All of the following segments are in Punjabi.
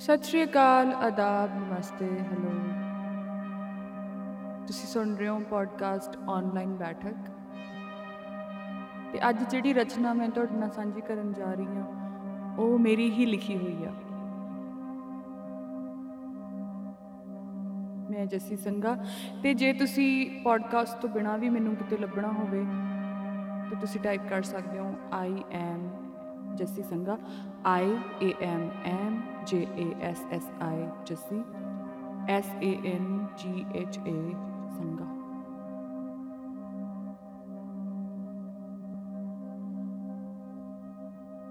ਸਤਿ ਸ਼੍ਰੀ ਅਕਾਲ, ਆਦਾਬ, ਨਮਸਤੇ, ਹੈਲੋ। ਤੁਸੀਂ ਸੁਣ ਰਹੇ ਹੋ ਪੋਡਕਾਸਟ ਆਨਲਾਈਨ ਬੈਠਕ। ਤੇ ਅੱਜ ਜਿਹੜੀ ਰਚਨਾ ਮੈਂ ਤੁਹਾਡੇ ਨਾਲ ਸਾਂਝੀ ਕਰਨ ਜਾ ਰਹੀ ਹਾਂ, ਉਹ ਮੇਰੀ ਹੀ ਲਿਖੀ ਹੋਈ ਆ। ਮੈਂ ਜੱਸੀ ਸੰਗਾ ਤੇ ਜੇ ਤੁਸੀਂ ਪੋਡਕਾਸਟ ਤੋਂ ਬਿਨਾ ਵੀ ਮੈਨੂੰ ਕਿਤੇ ਲੱਭਣਾ ਹੋਵੇ, ਤੇ ਤੁਸੀਂ ਟਾਈਪ ਕਰ ਸਕਦੇ ਹੋ I am Jassi Sanga I A M M J A S S I Jassi S A N G H A ਸੰਗਾ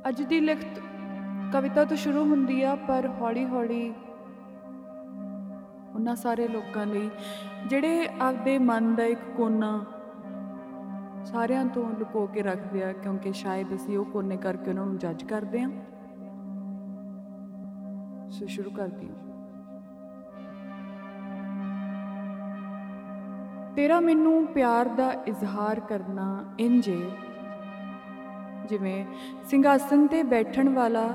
ਅੱਜ ਦੀ ਲਿਖਤ ਕਵਿਤਾ ਤੋਂ ਸ਼ੁਰੂ ਹੁੰਦੀ ਆ, ਪਰ ਹੌਲੀ-ਹੌਲੀ ਉਹਨਾਂ ਸਾਰੇ ਲੋਕਾਂ ਲਈ, ਜਿਹੜੇ ਆਪਦੇ ਮਨ ਦਾ ਇੱਕ ਕੋਨਾ ਸਾਰਿਆਂ ਤੋਂ ਲੁਕੋ ਕੇ ਰੱਖਦੇ ਆ, ਕਿਉਂਕਿ ਸ਼ਾਇਦ ਅਸੀਂ ਉਹ ਕੋਨੇ ਕਰਕੇ ਉਹਨਾਂ ਨੂੰ ਜੱਜ ਕਰਦੇ ਆ ਸੋ ਸ਼ੁਰੂ ਕਰਦੀ ਹਾਂ। ਤੇਰਾ ਮੈਨੂੰ ਪਿਆਰ ਦਾ ਇਜ਼ਹਾਰ ਕਰਨਾ ਇੰਜੇ ਜਿਵੇਂ ਸਿੰਘਾਸਨ ਤੇ ਬੈਠਣ ਵਾਲਾ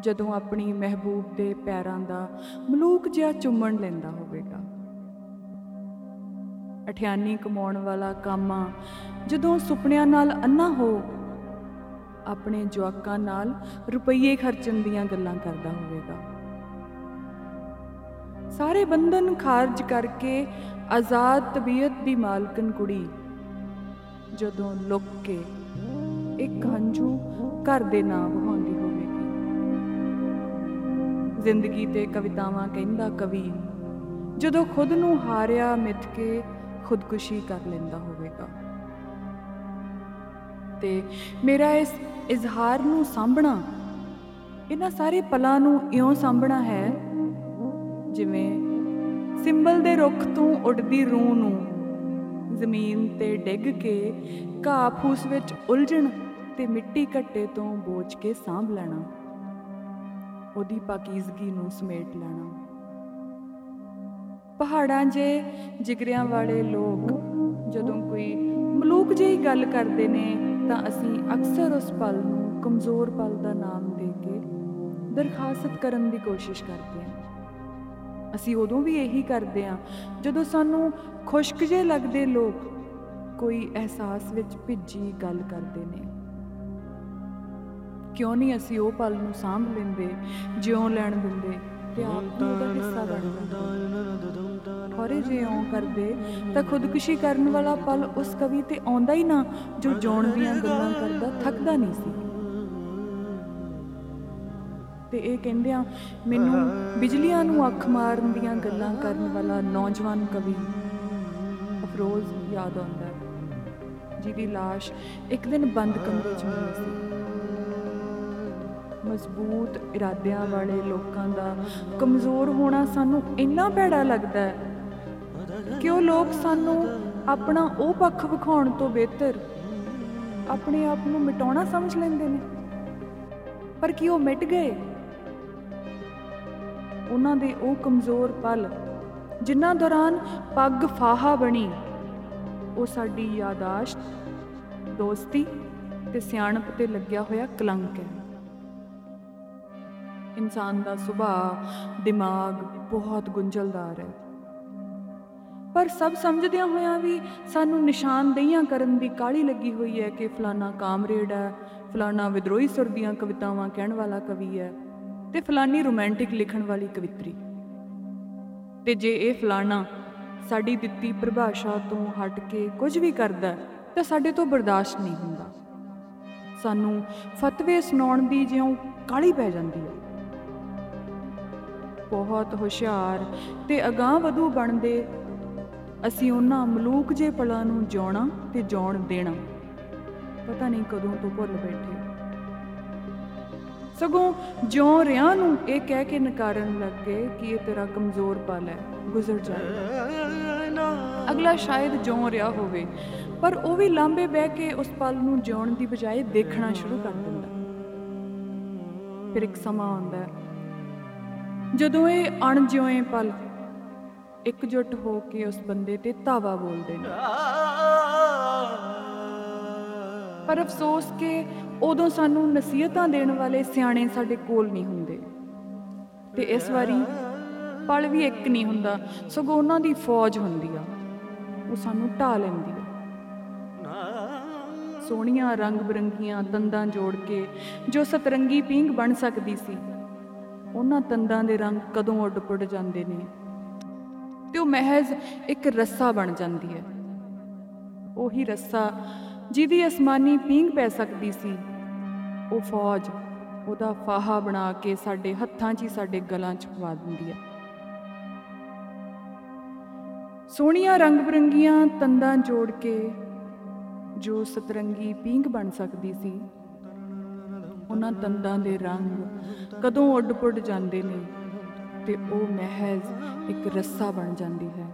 ਜਦੋਂ ਆਪਣੀ ਮਹਿਬੂਬ ਦੇ ਪੈਰਾਂ ਦਾ ਮਲੂਕ ਜਿਹਾ ਚੁੰਮਣ ਲੈਂਦਾ ਹੋਵੇਗਾ। ਅਠਿਆਨੀ ਕਮਾਉਣ ਵਾਲਾ ਕਾਮਾ ਜਦੋਂ ਸੁਪਨਿਆਂ ਨਾਲ ਅੰਨਾ ਹੋ, ਆਪਣੇ ਜਵਾਕਾਂ ਨਾਲ ਰੁਪਈਏ ਖਰਚਣ ਦੀਆਂ ਗੱਲਾਂ ਕਰਦਾ ਹੋਵੇਗਾ। ਸਾਰੇ ਬੰਧਨ ਖਾਰਜ ਕਰਕੇ ਆਜ਼ਾਦ ਤਬੀਅਤ ਦੀ ਮਾਲਕਨ ਕੁੜੀ ਜਦੋਂ ਲੁੱਕ ਕੇ ਇੱਕ ਹੰਝੂ ਘਰ ਦੇ ਨਾਂ ਵਹਾਉਂਦੀ ਹੋਵੇਗੀ। ਜ਼ਿੰਦਗੀ ਤੇ ਕਵਿਤਾਵਾਂ ਕਹਿੰਦਾ ਕਵੀ, ਜਦੋਂ ਖੁਦ ਨੂੰ ਹਾਰਿਆ ਮਿੱਥ ਕੇ ਖੁਦਕੁਸ਼ੀ ਕਰ ਲੈਂਦਾ ਹੋਵੇਗਾ। ਤੇ ਮੇਰਾ ਇਸ ਇਜ਼ਹਾਰ ਨੂੰ ਸਾਂਭਣਾ, ਇਹਨਾਂ ਸਾਰੇ ਪਲਾਂ ਨੂੰ ਇਉਂ ਸਾਂਭਣਾ ਹੈ, ਜਿਵੇਂ ਸਿੰਬਲ ਦੇ ਰੁੱਖ ਤੋਂ ਉੱਡਦੀ ਰੂਹ ਨੂੰ ਜ਼ਮੀਨ ਤੇ ਡਿੱਗ ਕੇ ਘਾਹ ਫੂਸ ਵਿੱਚ ਉਲਝਣ ਤੇ ਮਿੱਟੀ ਘੱਟੇ ਤੋਂ ਬੋਝ ਕੇ ਸਾਂਭ ਲੈਣਾ, ਉਹਦੀ ਪਾਕੀਜ਼ਗੀ ਨੂੰ ਸਮੇਟ ਲੈਣਾ। ਪਹਾੜਾਂ 'ਜੇ, ਜਿਗਰਿਆਂ ਵਾਲੇ ਲੋਕ, ਜਦੋਂ ਕੋਈ ਮਲੂਕ ਜਿਹੀ ਗੱਲ ਕਰਦੇ ਨੇ, ਤਾਂ ਅਸੀਂ ਅਕਸਰ ਉਸ ਪਲ ਨੂੰ ਕਮਜ਼ੋਰ ਪਲ ਦਾ ਨਾਮ ਦੇ ਕੇ ਦਰਖਾਸਤ ਕਰਨ ਦੀ ਕੋਸ਼ਿਸ਼ ਕਰਦੇ ਹਾਂ। ਅਸੀਂ ਉਦੋਂ ਵੀ ਇਹੀ ਕਰਦੇ ਹਾਂ, ਜਦੋਂ ਸਾਨੂੰ ਖੁਸ਼ਕ ਜੇ ਲੱਗਦੇ ਲੋਕ ਕੋਈ ਅਹਿਸਾਸ ਵਿੱਚ ਭਿੱਜੀ ਗੱਲ ਕਰਦੇ ਨੇ। ਕਿਉਂ ਨਹੀਂ ਅਸੀਂ ਉਹ ਪਲ ਨੂੰ ਸਾਂਭ ਲੈਂਦੇ, ਜਿਉਂ ਲੈਣ ਦਿੰਦੇ? ਤੇ ਆਪ ਨੂੰ ਉਹਦਾ ਹਿੱਸਾ ਬਣ ਜਾਂਦੇ ਖੋਰੇ ਜਿਉਂ ਕਰਦੇ ਤਾਂ ਖੁਦਕੁਸ਼ੀ ਕਰਨ ਵਾਲਾ ਪਲ ਉਸ ਕਵੀ ਤੇ ਆਉਂਦਾ ਹੀ ਨਾ, ਜੋ ਜੋਣ ਦੀਆਂ ਗੱਲਾਂ ਕਰਦਾ ਥੱਕਦਾ ਨਹੀਂ ਸੀ। ਤੇ ਇਹ ਕਹਿੰਦੇ ਆ, ਮੈਨੂੰ ਬਿਜਲੀਆਂ ਨੂੰ ਅੱਖ ਮਾਰਨ ਦੀਆਂ ਗੱਲਾਂ ਕਰਨ ਵਾਲਾ ਨੌਜਵਾਨ ਕਵੀ ਅਫਰੋਜ਼ ਯਾਦ ਆਉਂਦਾ ਹੈ, ਜਿਹਦੀ লাশ ਇੱਕ ਦਿਨ ਬੰਦ ਕਮਰੇ 'ਚ ਮਿਲੀ ਸੀ। ਮਜ਼ਬੂਤ ਇਰਾਦਿਆਂ ਵਾਲੇ ਲੋਕਾਂ ਦਾ ਕਮਜ਼ੋਰ ਹੋਣਾ ਸਾਨੂੰ ਇੰਨਾ ਭੈੜਾ ਲੱਗਦਾ ਹੈ ਕਿ ਉਹ ਲੋਕ ਸਾਨੂੰ ਆਪਣਾ ਉਹ ਪੱਖ ਵਿਖਾਉਣ ਤੋਂ ਬਿਹਤਰ ਆਪਣੇ ਆਪ ਨੂੰ ਮਿਟਾਉਣਾ ਸਮਝ ਲੈਂਦੇ ਨੇ। ਪਰ ਕੀ ਉਹ ਮਿਟ ਗਏ? ਉਹਨਾਂ ਦੇ ਉਹ ਕਮਜ਼ੋਰ ਪਲ ਜਿਨ੍ਹਾਂ ਦੌਰਾਨ ਪੱਗ ਫਾਹਾ ਬਣੀ, ਉਹ ਸਾਡੀ ਯਾਦਾਸ਼ਤ, ਦੋਸਤੀ ਤੇ ਸਿਆਣਪ ਤੇ ਲੱਗਿਆ ਹੋਇਆ ਕਲੰਕ ਹੈ। ਇਨਸਾਨ ਦਾ ਸੁਭਾਅ, ਦਿਮਾਗ ਬਹੁਤ ਗੁੰਝਲਦਾਰ ਹੈ। ਪਰ ਸਭ ਸਮਝਦਿਆਂ ਹੋਇਆਂ ਵੀ ਸਾਨੂੰ ਨਿਸ਼ਾਨਦੇਹੀਆਂ ਕਰਨ ਦੀ ਕਾਲੀ ਲੱਗੀ ਹੋਈ ਹੈ ਕਿ ਫਲਾਨਾ ਕਾਮਰੇਡ ਹੈ, ਫਲਾਨਾ ਵਿਦਰੋਹੀ ਸੁਰ ਦੀਆਂ ਕਵਿਤਾਵਾਂ ਕਹਿਣ ਵਾਲਾ ਕਵੀ ਹੈ ਤੇ ਫਲਾਨੀ ਰੋਮਾਂਟਿਕ ਲਿਖਣ ਵਾਲੀ ਕਵਿਤਰੀ। ਤੇ ਜੇ ਇਹ ਫਲਾਨਾ ਸਾਡੀ ਦਿੱਤੀ ਪਰਿਭਾਸ਼ਾ ਤੋਂ ਹਟ ਕੇ ਕੁਝ ਵੀ ਕਰਦਾ ਤਾਂ ਸਾਡੇ ਤੋਂ ਬਰਦਾਸ਼ਤ ਨਹੀਂ ਹੁੰਦਾ। ਸਾਨੂੰ ਫਤਵੇ ਸੁਣਾਉਣ ਦੀ ਜਿਉਂ ਕਾਲੀ ਪੈ ਜਾਂਦੀ ਹੈ। ਬਹੁਤ ਹੁਸ਼ਿਆਰ ਤੇ ਅਗਾਹ ਵਧੂ ਬਣਦੇ, ਅਸੀਂ ਉਹਨਾਂ ਮਲੂਕ ਜੇ ਪਲਾਂ ਨੂੰ ਜਿਉਣਾ ਤੇ ਜਿਉਣ ਦੇਣਾ। ਪਤਾ ਨਹੀਂ ਕਦੋਂ ਤੋਂ ਭੁੱਲ ਬੈਠੇ। ਸਗੋਂ ਜਿਉਂ ਰਿਆਂ ਨੂੰ ਇਹ ਕਹਿ ਕੇ ਨਕਾਰਨ ਲੱਗੇ ਕਿ ਇਹ ਤੇਰਾ ਕਮਜ਼ੋਰ ਪਲ ਹੈ, ਗੁਜ਼ਰ ਜਾਏਗਾ ਅਗਲਾ ਸ਼ਾਇਦ ਜਿਉਂ ਰਿਹਾ ਹੋਵੇ, ਪਰ ਉਹ ਵੀ ਲਾਂਬੇ ਬਹਿ ਕੇ ਉਸ ਪਲ ਨੂੰ ਜਿਉਣ ਦੀ ਬਜਾਏ ਦੇਖਣਾ ਸ਼ੁਰੂ ਕਰ ਦਿੰਦਾ। ਫਿਰ ਇੱਕ ਸਮਾਂ ਆਉਂਦਾ ਹੈ। ਜਦੋਂ ਇਹ ਅਣਜਿਉਏ ਪਲ ਇਕਜੁੱਟ ਹੋ ਕੇ ਉਸ ਬੰਦੇ ਤੇ ਧਾਵਾ ਬੋਲਦੇ ਨੇ। ਪਰ ਅਫਸੋਸ ਕਿ ਉਦੋਂ ਸਾਨੂੰ ਨਸੀਹਤਾਂ ਦੇਣ ਵਾਲੇ ਸਿਆਣੇ ਸਾਡੇ ਕੋਲ ਨਹੀਂ ਹੁੰਦੇ। ਤੇ ਇਸ ਵਾਰੀ ਪਲ ਵੀ ਇੱਕ ਨਹੀਂ ਹੁੰਦਾ, ਸਗੋਂ ਉਹਨਾਂ ਦੀ ਫੌਜ ਹੁੰਦੀ ਆ। ਉਹ ਸਾਨੂੰ ਢਾ ਲੈਂਦੀ ਆ। ਸੋਹਣੀਆਂ ਰੰਗ ਬਰੰਗੀਆਂ ਤੰਦਾਂ ਜੋੜ ਕੇ ਜੋ ਸਤਰੰਗੀ ਪੀਂਗ ਬਣ ਸਕਦੀ ਸੀ ਉਹਨਾਂ ਤੰਦਾਂ ਦੇ ਰੰਗ ਕਦੋਂ ਉੱਡ ਪੁੱਡ ਜਾਂਦੇ ਨੇ? ਤੇ ਉਹ ਮਹਿਜ਼ ਇੱਕ ਰੱਸਾ ਬਣ ਜਾਂਦੀ ਹੈ। ਉਹੀ ਰੱਸਾ ਜਿਹਦੀ ਅਸਮਾਨੀ ਪੀਂਗ ਪੈ ਸਕਦੀ ਸੀ, ਉਹ ਫੌਜ ਉਹਦਾ ਫਾਹਾ ਬਣਾ ਕੇ ਸਾਡੇ ਹੱਥਾਂ 'ਚ ਹੀ ਸਾਡੇ ਗਲਾਂ 'ਚ ਪਵਾ ਦਿੰਦੀ ਹੈ। ਸੋਹਣੀਆਂ ਰੰਗ ਬਰੰਗੀਆਂ ਤੰਦਾਂ ਜੋੜ ਕੇ ਜੋ ਸਤਰੰਗੀ ਪੀਂਗ ਬਣ ਸਕਦੀ ਸੀ ਉਹਨਾਂ ਤੰਦਾਂ ਦੇ ਰੰਗ ਕਦੋਂ ਉੱਡ ਪੁੱਡ ਜਾਂਦੇ ਨੇ ਤੇ ਉਹ ਮਹਿਜ਼ ਇੱਕ ਰੱਸਾ ਬਣ ਜਾਂਦੀ ਹੈ।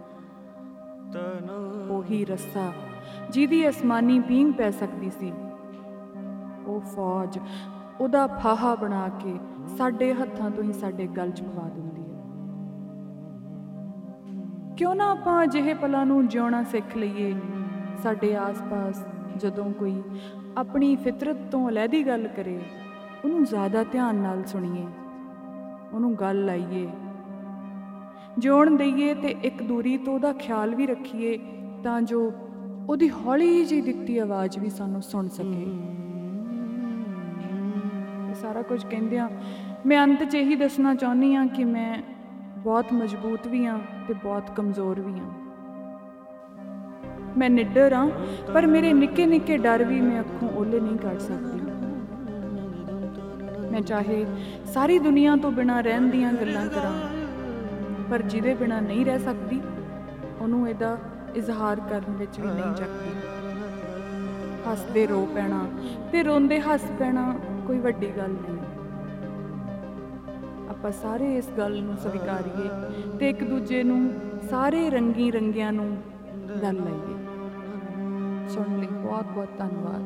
ਉਹੀ ਰੱਸਾ ਜਿਹਦੀ ਅਸਮਾਨੀ ਪੀਂਗ ਪੈ ਸਕਦੀ ਸੀ। ਉਹ ਫੌਜ ਉਹਦਾ ਫਾਹਾ ਬਣਾ ਕੇ ਸਾਡੇ ਹੱਥਾਂ ਤੋਂ ਹੀ ਸਾਡੇ ਗਲ 'ਚ ਪਵਾ ਦਿੰਦੀ ਹੈ। ਕਿਉਂ ਨਾ ਆਪਾਂ ਅਜਿਹੇ ਪਲਾਂ ਨੂੰ ਜਿਉਣਾ ਸਿੱਖ ਲਈਏ? ਸਾਡੇ ਆਸ-ਪਾਸ ਜਦੋਂ ਕੋਈ ਆਪਣੀ ਫਿਤਰਤ ਤੋਂ ਅਲੱਦੀ ਗੱਲ ਕਰੇ ਉਹਨੂੰ ਜ਼ਿਆਦਾ ਧਿਆਨ ਨਾਲ ਸੁਣੀਏ, ਉਹਨੂੰ ਗੱਲ ਲਾਈਏ। ਜਿਉਣ ਦਈਏ ਤੇ ਇੱਕ ਦੂਰੀ ਤੋਂ ਉਹਦਾ ਖਿਆਲ ਵੀ ਰੱਖੀਏ ਤਾਂ ਜੋ ਉਹਦੀ ਹੌਲੀ ਜਿਹੀ ਦਿੱਤੀ ਆਵਾਜ਼ ਵੀ ਸਾਨੂੰ ਸੁਣ ਸਕੇ। ਇਹ ਸਾਰਾ ਕੁਝ ਕਹਿੰਦੇ ਆ। ਮੈਂ ਅੰਤ 'ਚ ਇਹੀ ਦੱਸਣਾ ਚਾਹੁੰਦੀ ਆ ਕਿ ਮੈਂ ਬਹੁਤ ਮਜ਼ਬੂਤ ਵੀ ਆ ਤੇ ਬਹੁਤ ਕਮਜ਼ੋਰ ਵੀ ਆ ਮੈਂ ਨਿੱਡਰ ਆ ਪਰ ਮੇਰੇ ਨਿੱਕੇ ਨਿੱਕੇ ਡਰ ਵੀ ਮੈਂ ਅੱਖੋਂ ਓਲੇ ਨਹੀਂ ਕਰ ਸਕਦੀ। ਮੈਂ ਚਾਹੇ ਸਾਰੀ ਦੁਨੀਆ ਤੋਂ ਬਿਨਾਂ ਰਹਿਣ ਦੀਆਂ ਗੱਲਾਂ ਕਰਾਂ, ਪਰ ਜਿਹਦੇ ਬਿਨਾਂ ਨਹੀਂ ਰਹਿ ਸਕਦੀ, ਉਹਨੂੰ ਇਹਦਾ ਇਜ਼ਹਾਰ ਕਰਨ ਵਿੱਚ ਵੀ ਨਹੀਂ ਚੱਕਦੀ। ਹੱਸਦੇ ਰੋ ਪੈਣਾ ਤੇ ਰੋਂਦੇ ਹੱਸ ਪੈਣਾ ਕੋਈ ਵੱਡੀ ਗੱਲ ਨਹੀਂ। ਆਪਾਂ ਸਾਰੇ ਇਸ ਗੱਲ ਨੂੰ ਸਵੀਕਾਰੀਏ ਤੇ ਇੱਕ ਦੂਜੇ ਨੂੰ ਸਾਰੇ ਰੰਗੀ ਰੰਗਿਆਂ ਨੂੰ ਗੱਲ ਲਾਈਏ। ਸੁਣ ਲਈ ਬਹੁਤ ਬਹੁਤ ਧੰਨਵਾਦ।